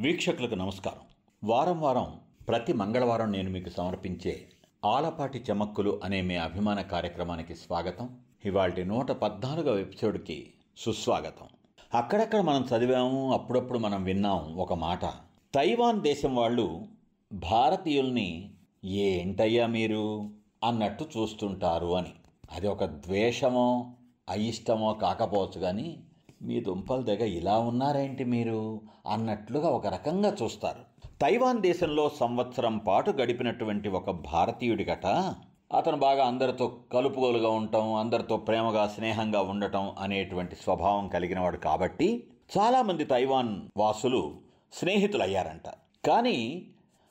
వీక్షకులకు నమస్కారం. వారం వారం ప్రతి మంగళవారం నేను మీకు సమర్పించే ఆలపాటి చమక్కులు అనే మీ అభిమాన కార్యక్రమానికి స్వాగతం. ఇవాళ నూట పద్నాలుగవ ఎపిసోడ్కి సుస్వాగతం. అక్కడక్కడ మనం చదివాము అప్పుడప్పుడు మనం విన్నాం ఒక మాట. తైవాన్ దేశం వాళ్ళు భారతీయుల్ని ఏంటయ్యా మీరు అన్నట్టు చూస్తుంటారు అని. అది ఒక ద్వేషమో అయిష్టమో కాకపోవచ్చు కానీ మీ దుంపల దగ్గర ఇలా ఉన్నారేంటి మీరు? అన్నట్లుగా ఒక రకంగా చూస్తారు. తైవాన్ దేశంలో సంవత్సరం పాటు గడిపినటువంటి ఒక భారతీయుడి గట అతను బాగా అందరితో కలుపుగోలుగా ఉండటం అందరితో ప్రేమగా స్నేహంగా ఉండటం అనేటువంటి స్వభావం కలిగినవాడు కాబట్టి చాలామంది తైవాన్ వాసులు స్నేహితులయ్యారంట. కానీ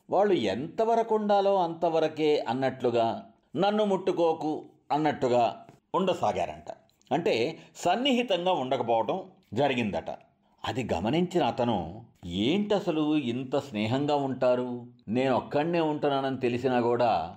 వాళ్ళు ఎంతవరకు ఉండాలో అంతవరకే అన్నట్లుగా నన్ను ముట్టుకోకు అన్నట్టుగా ఉండసాగారంట. అంటే సన్నిహితంగా ఉండకపోవడం జరిగిందట. అది గమనించిన అతను ఏంటసలు ఇంత స్నేహంగా ఉంటారు? నేను ఒక్కడనే ఉంటున్నానని తెలిసినా కూడా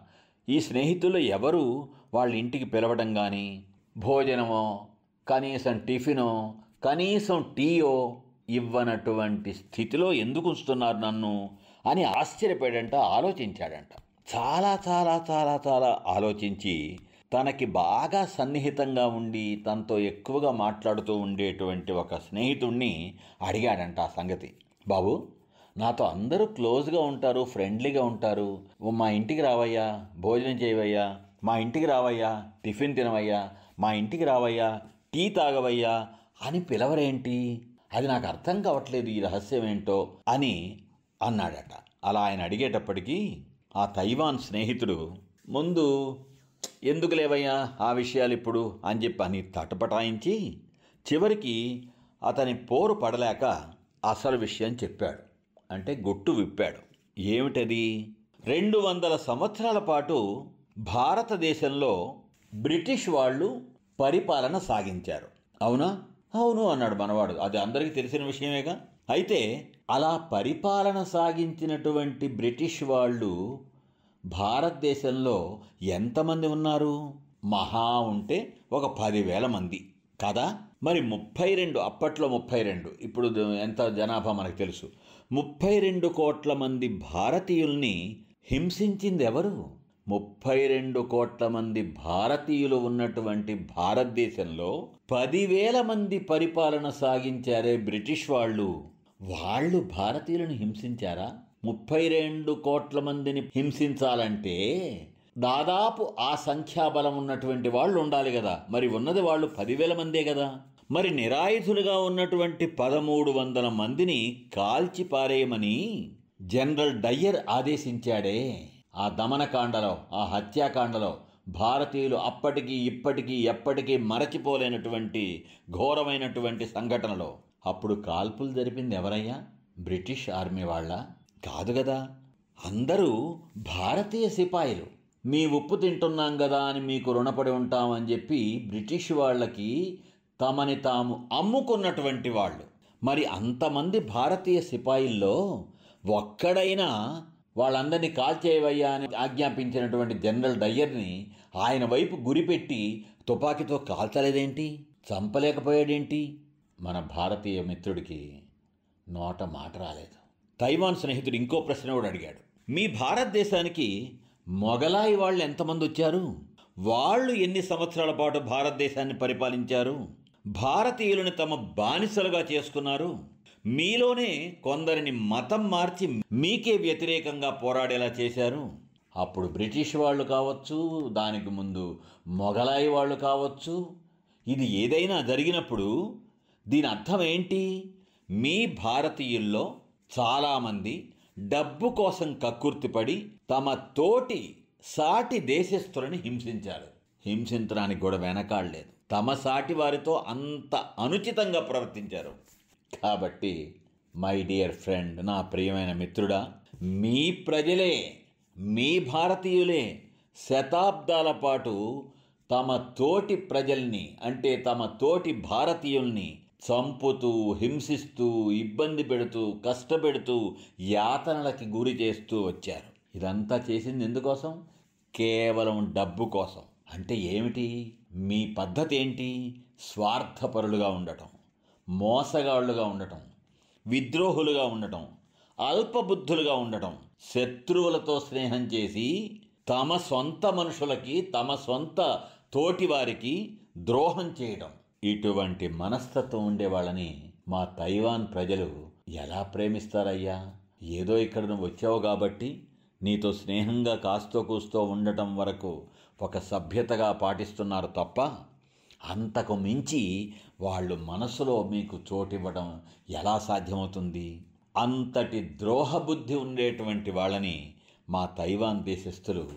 ఈ స్నేహితులు ఎవరు? వాళ్ళ ఇంటికి పిలవడం కానీ భోజనమో కనీసం టిఫినో కనీసం టీయో ఇవ్వనటువంటి స్థితిలో ఎందుకు ఉంచుతున్నారు నన్ను? అని ఆశ్చర్యపోయాడంట ఆలోచించాడంట. చాలా చాలా చాలా చాలా ఆలోచించి తనకి బాగా సన్నిహితంగా ఉండి తనతో ఎక్కువగా మాట్లాడుతూ ఉండేటువంటి ఒక స్నేహితుణ్ణి అడిగాడంట ఆ సంగతి. బాబు నాతో అందరూ క్లోజ్గా ఉంటారు ఫ్రెండ్లీగా ఉంటారు. మా ఇంటికి రావయ్యా భోజనం చేయవయ్యా మా ఇంటికి రావయ్యా టిఫిన్ తినవయ్యా మా ఇంటికి రావయ్యా టీ తాగవయ్యా అని పిలవరేంటి? అది నాకు అర్థం కావట్లేదు ఈ రహస్యం ఏంటో అని అన్నాడట. అలా ఆయన అడిగేటప్పటికీ ఆ తైవాన్ స్నేహితుడు ముందు ఎందుకు లేవయ్యా ఆ విషయాలు ఇప్పుడు అని చెప్పి అని తటపటాయించి చివరికి అతని పోరు పడలేక అసలు విషయం చెప్పాడు. అంటే గుట్టు విప్పాడు. ఏమిటది? రెండు వందల సంవత్సరాల పాటు భారతదేశంలో బ్రిటిష్ వాళ్ళు పరిపాలన సాగించారు. అవునా? అవును అన్నాడు మనవాడు. అది అందరికీ తెలిసిన విషయమేగా. అయితే అలా పరిపాలన సాగించినటువంటి బ్రిటిష్ వాళ్ళు భారతదేశంలో ఎంతమంది ఉన్నారు? మహా ఉంటే ఒక పదివేల మంది. కదా? మరి ముప్పై రెండు అప్పట్లో ముప్పై రెండు ఇప్పుడు ఎంత జనాభా మనకు తెలుసు. ముప్పై రెండు కోట్ల మంది భారతీయుల్ని హింసించింది ఎవరు? ముప్పై రెండు కోట్ల మంది భారతీయులు ఉన్నటువంటి భారతదేశంలో పదివేల మంది పరిపాలన సాగించారే బ్రిటిష్ వాళ్ళు. వాళ్ళు భారతీయులను హింసించారా? ముప్పై రెండు కోట్ల మందిని హింసించాలంటే దాదాపు ఆ సంఖ్యాబలం ఉన్నటువంటి వాళ్ళు ఉండాలి కదా. మరి ఉన్నది వాళ్ళు పదివేల మందే కదా. మరి నిరాయుధులుగా ఉన్నటువంటి పదమూడు వందల మందిని కాల్చి పారేయమని జనరల్ డయ్యర్ ఆదేశించాడే. ఆ దమనకాండలో ఆ హత్యాకాండలో భారతీయులు అప్పటికీ ఇప్పటికీ ఎప్పటికీ మరచిపోలేనటువంటి ఘోరమైనటువంటి సంఘటనలో అప్పుడు కాల్పులు జరిపింది ఎవరయ్యా? బ్రిటిష్ ఆర్మీ వాళ్ళ? కాదు కదా అందరూ భారతీయ సిపాయిలు. మీ ఉప్పు తింటున్నాం కదా అని మీకు రుణపడి ఉంటామని చెప్పి బ్రిటిష్ వాళ్ళకి తమని తాము అమ్ముకున్నటువంటి వాళ్ళు. మరి అంతమంది భారతీయ సిపాయిల్లో ఒక్కడైనా వాళ్ళందరినీ కాల్చేయవయ్యా అని ఆజ్ఞాపించినటువంటి జనరల్ డయ్యర్ని ఆయన వైపు గురిపెట్టి తుపాకీతో కాల్చలేదేంటి? చంపలేకపోయాడేంటి? మన భారతీయ మిత్రుడికి నోట మాట రాలేదు. తైవాన్ స్నేహితుడు ఇంకో ప్రశ్న కూడా అడిగాడు. మీ భారతదేశానికి మొగలాయి వాళ్ళు ఎంతమంది వచ్చారు? వాళ్ళు ఎన్ని సంవత్సరాల పాటు భారతదేశాన్ని పరిపాలించారు? భారతీయులను తమ బానిసలుగా చేసుకున్నారు? మీలోనే కొందరిని మతం మార్చి మీకే వ్యతిరేకంగా పోరాడేలా చేశారు? అప్పుడు బ్రిటిష్ వాళ్ళు కావచ్చు దానికి ముందు మొఘలాయి వాళ్ళు కావచ్చు ఇది ఏదైనా జరిగినప్పుడు దీని అర్థం ఏంటి? మీ భారతీయుల్లో చాలామంది డబ్బు కోసం కక్కుర్తిపడి తమ తోటి సాటి దేశస్థులని హింసించారు. హింసించడానికి కూడా వెనకాడలేదు తమ సాటి వారితో అంత అనుచితంగా ప్రవర్తించారు. కాబట్టి మై డియర్ ఫ్రెండ్ నా ప్రియమైన మిత్రుడా మీ ప్రజలే మీ భారతీయులే శతాబ్దాల పాటు తమ తోటి ప్రజల్ని అంటే తమ తోటి భారతీయుల్ని చంపుతూ హింసిస్తూ ఇబ్బంది పెడుతూ కష్టపెడుతూ యాతనలకి గురి చేస్తూ వచ్చారు. ఇదంతా చేసింది ఎందుకోసం? కేవలం డబ్బు కోసం. అంటే ఏమిటి? మీ పద్ధతి ఏంటి స్వార్థపరులుగా ఉండటం మోసగాళ్ళుగా ఉండటం విద్రోహులుగా ఉండటం అల్పబుద్ధులుగా ఉండటం శత్రువులతో స్నేహం చేసి తమ సొంత మనుషులకి తమ సొంత తోటివారికి ద్రోహం చేయడం. ఇటువంటి మనస్తత్వం ఉండే వాళ్ళని మా తైవాన్ ప్రజలు ఎలా ప్రేమిస్తారయ్యా? ఏదో ఇక్కడ నువ్వు వచ్చావు కాబట్టి నీతో స్నేహంగా కాస్తో కూస్తో ఉండటం వరకు ఒక సభ్యతగా పాటిస్తున్నారు తప్ప అంతకు మించి వాళ్ళు మనసులో మీకు చోటివ్వడం ఎలా సాధ్యమవుతుంది? అంతటి ద్రోహబుద్ధి ఉండేటువంటి వాళ్ళని మా తైవాన్ దేశస్థులు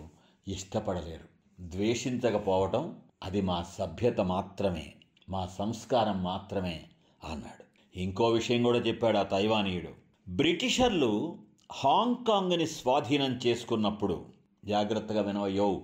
ఇష్టపడలేరు. ద్వేషించకపోవటం అది మా సభ్యత మాత్రమే. మా సంస్కారం మాత్రమే అన్నాడు. ఇంకో విషయం కూడా చెప్పాడు ఆ తైవానీయుడు. బ్రిటిషర్లు హాంకాంగ్ని స్వాధీనం చేసుకున్నప్పుడు జాగ్రత్తగా వినవయో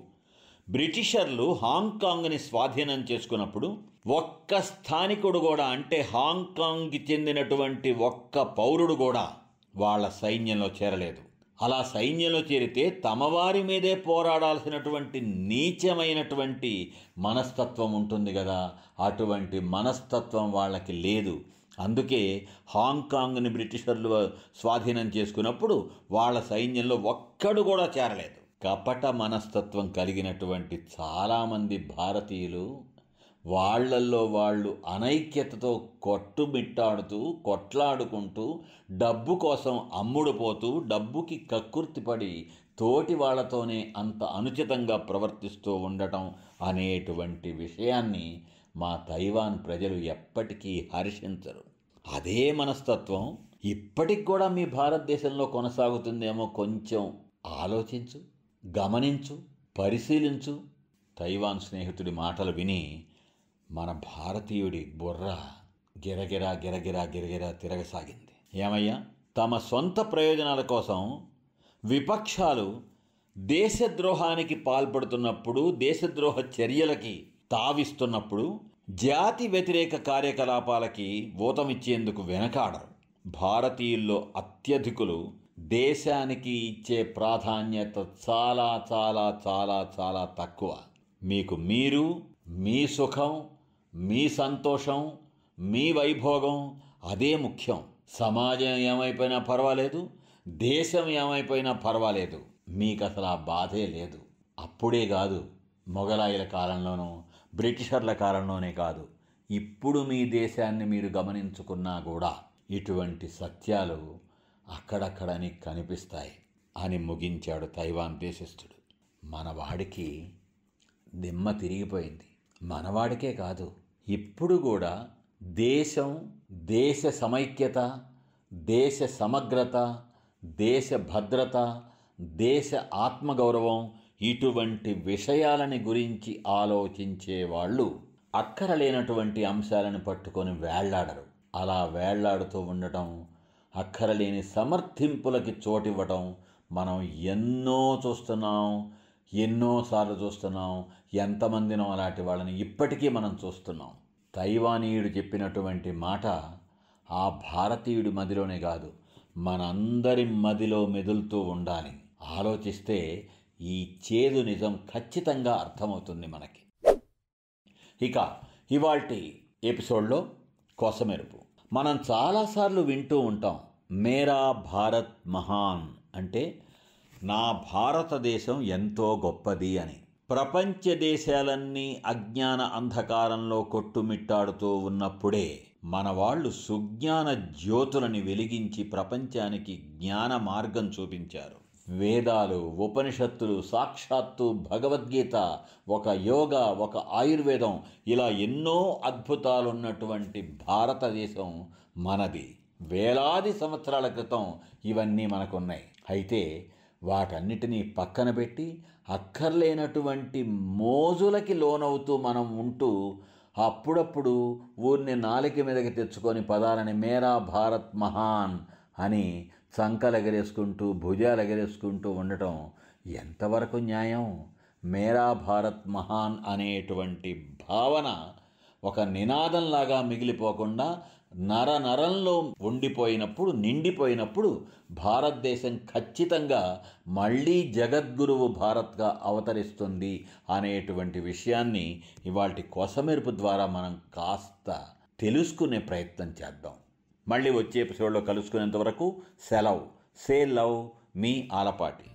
బ్రిటిషర్లు హాంకాంగ్ని స్వాధీనం చేసుకున్నప్పుడు ఒక్క స్థానికుడు కూడా అంటే హాంకాంగ్కి చెందినటువంటి ఒక్క పౌరుడు కూడా వాళ్ళ సైన్యంలో చేరలేదు. అలా సైన్యంలో చేరితే తమవారి మీదే పోరాడాల్సినటువంటి నీచమైనటువంటి మనస్తత్వం ఉంటుంది కదా. అటువంటి మనస్తత్వం వాళ్ళకి లేదు. అందుకే హాంకాంగ్ని బ్రిటిషర్లు స్వాధీనం చేసుకున్నప్పుడు వాళ్ళ సైన్యంలో ఒక్కడు కూడా చేరలేదు. కపట మనస్తత్వం కలిగినటువంటి చాలామంది భారతీయులు వాళ్ళల్లో వాళ్ళు అనైక్యతతో కొట్టుమిట్టాడుతూ కొట్లాడుకుంటూ డబ్బు కోసం అమ్ముడుపోతూ డబ్బుకి కక్కుర్తిపడి తోటి వాళ్ళతోనే అంత అనుచితంగా ప్రవర్తిస్తూ ఉండటం అనేటువంటి విషయాన్ని మా తైవాన్ ప్రజలు ఎప్పటికీ హర్షించరు. అదే మనస్తత్వం ఇప్పటికి కూడా మీ భారతదేశంలో కొనసాగుతుందేమో కొంచెం ఆలోచించు గమనించు పరిశీలించు. తైవాన్ స్నేహితుడి మాటలు విని మన భారతీయుడి బుర్ర గిరగిరా గిరగిరా గిరగిరా తిరగసాగింది. ఏమయ్యా? తమ సొంత ప్రయోజనాల కోసం విపక్షాలు దేశద్రోహానికి పాల్పడుతున్నప్పుడు దేశద్రోహ చర్యలకి తావిస్తున్నప్పుడు జాతి వ్యతిరేక కార్యకలాపాలకి ఊతమిచ్చేందుకు వెనకాడరు. భారతీయుల్లో అత్యధికులు దేశానికి ఇచ్చే ప్రాధాన్యత చాలా చాలా చాలా చాలా తక్కువ. మీకు మీరు మీ సుఖం మీ సంతోషం మీ వైభోగం అదే ముఖ్యం. సమాజం ఏమైపోయినా పర్వాలేదు దేశం ఏమైపోయినా పర్వాలేదు. మీకు అసలు ఆ బాధే లేదు. అప్పుడే కాదు మొఘలాయుల కాలంలోనూ బ్రిటిషర్ల కాలంలోనే కాదు. ఇప్పుడు మీ దేశాన్ని మీరు గమనించుకున్నా కూడా ఇటువంటి సత్యాలు అక్కడక్కడని కనిపిస్తాయి అని ముగించాడు తైవాన్ దేశస్థుడు. మనవాడికి దిమ్మ తిరిగిపోయింది. మనవాడికే కాదు ఇప్పుడు కూడా దేశం దేశ సమైక్యత దేశ సమగ్రత దేశ భద్రత దేశ ఆత్మగౌరవం ఇటువంటి విషయాలని గురించి ఆలోచించే వాళ్ళు అక్కరలేనటువంటి అంశాలను పట్టుకొని వేళ్ళాడరు. అలా వేళ్ళాడుతూ ఉండటం అక్కరలేని సమర్థింపులకి చోటివ్వటం మనం ఎన్నో చూస్తున్నాం. ఎన్నోసార్లు చూస్తున్నాం ఎంతమందినో అలాంటి వాళ్ళని ఇప్పటికీ మనం చూస్తున్నాం. తైవానీయుడు చెప్పినటువంటి మాట ఆ భారతీయుడి మదిలోనే కాదు మనందరి మదిలో మెదులుతూ ఉండాలి. ఆలోచిస్తే ఈ చేదు నిజం ఖచ్చితంగా అర్థమవుతుంది మనకి. ఇక ఇవాల్టి ఎపిసోడ్లో కొసమెరుపు. మనం చాలాసార్లు వింటూ ఉంటాం మేరా భారత్ మహాన్ అంటే నా భారతదేశం ఎంతో గొప్పది అని. ప్రపంచ దేశాలన్నీ అజ్ఞాన అంధకారంలో కొట్టుమిట్టాడుతూ ఉన్నప్పుడే మన వాళ్ళు సుజ్ఞాన జ్యోతులని వెలిగించి ప్రపంచానికి జ్ఞాన మార్గం చూపించారు. వేదాలు ఉపనిషత్తులు సాక్షాత్తు భగవద్గీత ఒక యోగా ఒక ఆయుర్వేదం ఇలా ఎన్నో అద్భుతాలున్నటువంటి భారతదేశం మనది. వేలాది సంవత్సరాల క్రితం ఇవన్నీ మనకున్నాయి. అయితే వాటన్నిటినీ పక్కన పెట్టి అక్కర్లేనటువంటి మోజులకి లోనవుతూ మనం ఉంటూ అప్పుడప్పుడు ఊరిని నాలిక మీదకి తెచ్చుకొని పదాలని మేరా భారత్ మహాన్ అని చంకలు ఎగరేసుకుంటూ భుజాలు ఎగరేసుకుంటూ ఉండటం ఎంతవరకు న్యాయం? మేరా భారత్ మహాన్ అనేటువంటి భావన ఒక నినాదంలాగా మిగిలిపోకుండా నర నరంలో ఉండిపోయినప్పుడు నిండిపోయినప్పుడు భారతదేశం ఖచ్చితంగా మళ్ళీ జగద్గురువు భారత్గా అవతరిస్తుంది అనేటువంటి విషయాన్ని ఇవాటి కొసమెరుపు ద్వారా మనం కాస్త తెలుసుకునే ప్రయత్నం చేద్దాం. మళ్ళీ వచ్చే ఎపిసోడ్లో కలుసుకునేంత వరకు సెలవు. సే లవ్ మీ ఆలపాటి.